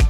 Thank